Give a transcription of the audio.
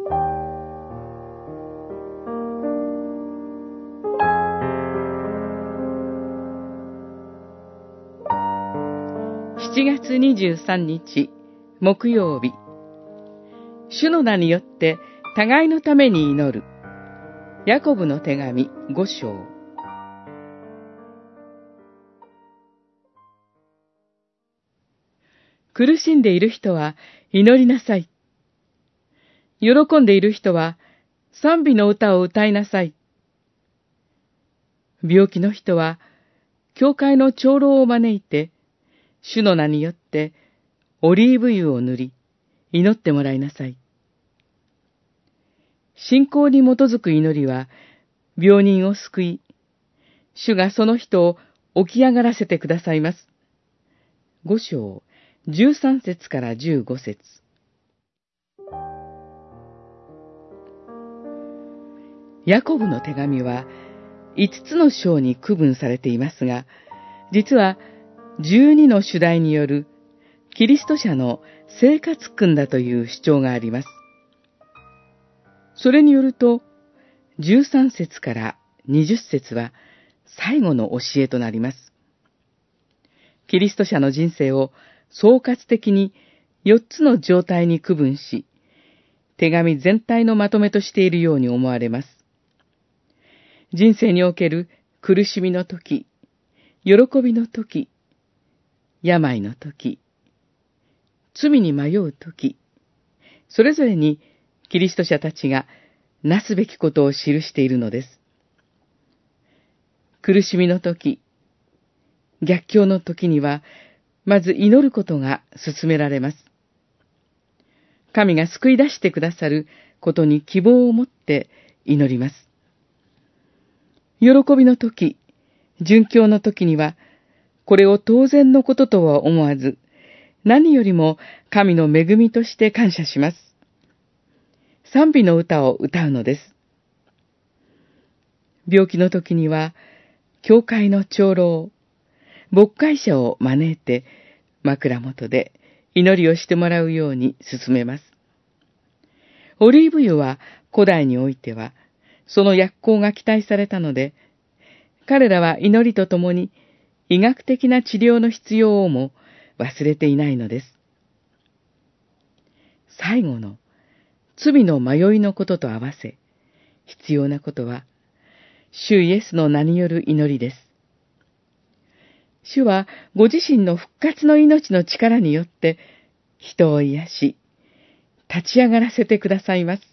7月23日、木曜日。主の名によって互いのために祈る。ヤコブの手紙5章。苦しんでいる人は祈りなさい。喜んでいる人は賛美の歌を歌いなさい。病気の人は教会の長老を招いて主の名によってオリーブ油を塗り、祈ってもらいなさい。信仰に基づく祈りは、病人を救い、主がその人を起き上がらせてくださいます。五章、十三節から十五節。ヤコブの手紙は、五つの章に区分されていますが、実は12の主題によるキリスト者の生活訓だという主張があります。それによると、13節から20節は最後の教えとなります。キリスト者の人生を総括的に4つの状態に区分し、手紙全体のまとめとしているように思われます。人生における苦しみの時、喜びの時、病の時、罪に迷う時、それぞれにキリスト者たちがなすべきことを記しているのです。苦しみの時、逆境の時には、まず祈ることが進められます。神が救い出してくださることに希望を持って祈ります。喜びの時、殉教の時には、これを当然のこととは思わず、何よりも神の恵みとして感謝します。賛美の歌を歌うのです。病気の時には、教会の長老、牧会者を招いて枕元で祈りをしてもらうように進めます。オリーブ油は古代においては、その薬効が期待されたので、彼らは祈りとともに医学的な治療の必要をも忘れていないのです。最後の罪の迷いのことと合わせ、必要なことは、主イエスの名による祈りです。主はご自身の復活の命の力によって人を癒し、立ち上がらせてくださいます。